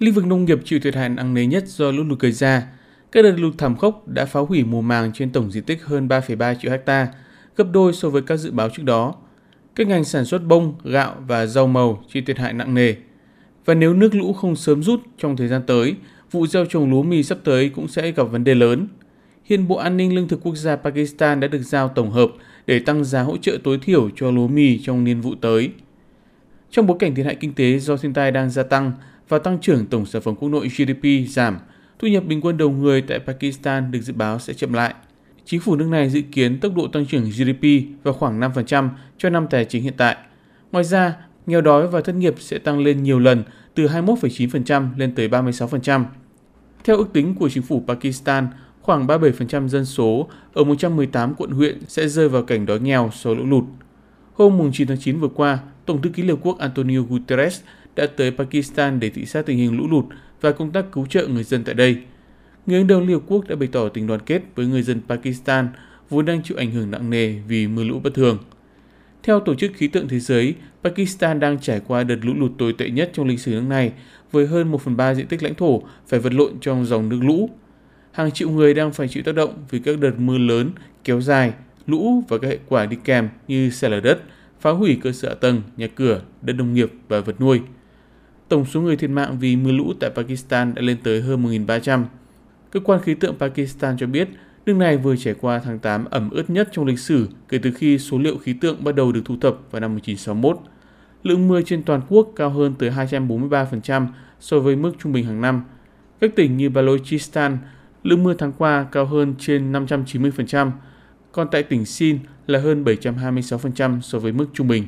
Lĩnh vực nông nghiệp chịu thiệt hại nặng nề nhất do lũ lụt gây ra. Các đợt lụt thảm khốc đã phá hủy mùa màng trên tổng diện tích hơn 3,3 triệu hecta, gấp đôi so với các dự báo trước đó. Các ngành sản xuất bông, gạo và rau màu chịu thiệt hại nặng nề. Và nếu nước lũ không sớm rút trong thời gian tới, vụ gieo trồng lúa mì sắp tới cũng sẽ gặp vấn đề lớn. Hiện Bộ An ninh Lương thực Quốc gia Pakistan đã được giao tổng hợp để tăng giá hỗ trợ tối thiểu cho lúa mì trong niên vụ tới. Trong bối cảnh thiệt hại kinh tế do thiên tai đang gia tăng và tăng trưởng tổng sản phẩm quốc nội GDP giảm, thu nhập bình quân đầu người tại Pakistan được dự báo sẽ chậm lại. Chính phủ nước này dự kiến tốc độ tăng trưởng GDP vào khoảng 5% cho năm tài chính hiện tại. Ngoài ra, nghèo đói và thất nghiệp sẽ tăng lên nhiều lần từ 21,9% lên tới 36%. Theo ước tính của chính phủ Pakistan, khoảng 37% dân số ở 118 quận huyện sẽ rơi vào cảnh đói nghèo sau lũ lụt. Hôm 9 tháng 9 vừa qua, Tổng thư ký Liên Hợp Quốc Antonio Guterres đã tới Pakistan để thị sát tình hình lũ lụt và công tác cứu trợ người dân tại đây. Người đứng đầu Liên Hợp Quốc đã bày tỏ tình đoàn kết với người dân Pakistan vốn đang chịu ảnh hưởng nặng nề vì mưa lũ bất thường. Theo Tổ chức Khí tượng Thế giới, Pakistan đang trải qua đợt lũ lụt tồi tệ nhất trong lịch sử nước này, với hơn 1 phần 3 diện tích lãnh thổ phải vật lộn trong dòng nước lũ. Hàng triệu người đang phải chịu tác động vì các đợt mưa lớn, kéo dài, lũ và các hệ quả đi kèm như sạt lở đất, phá hủy cơ sở tầng, nhà cửa, đất nông nghiệp và vật nuôi. Tổng số người thiệt mạng vì mưa lũ tại Pakistan đã lên tới hơn 1.300. Cơ quan khí tượng Pakistan cho biết nước này vừa trải qua tháng 8 ẩm ướt nhất trong lịch sử kể từ khi số liệu khí tượng bắt đầu được thu thập vào năm 1961. Lượng mưa trên toàn quốc cao hơn tới 243% so với mức trung bình hàng năm. Các tỉnh như Balochistan, lượng mưa tháng qua cao hơn trên 590%, còn tại tỉnh Sin là hơn 726% so với mức trung bình.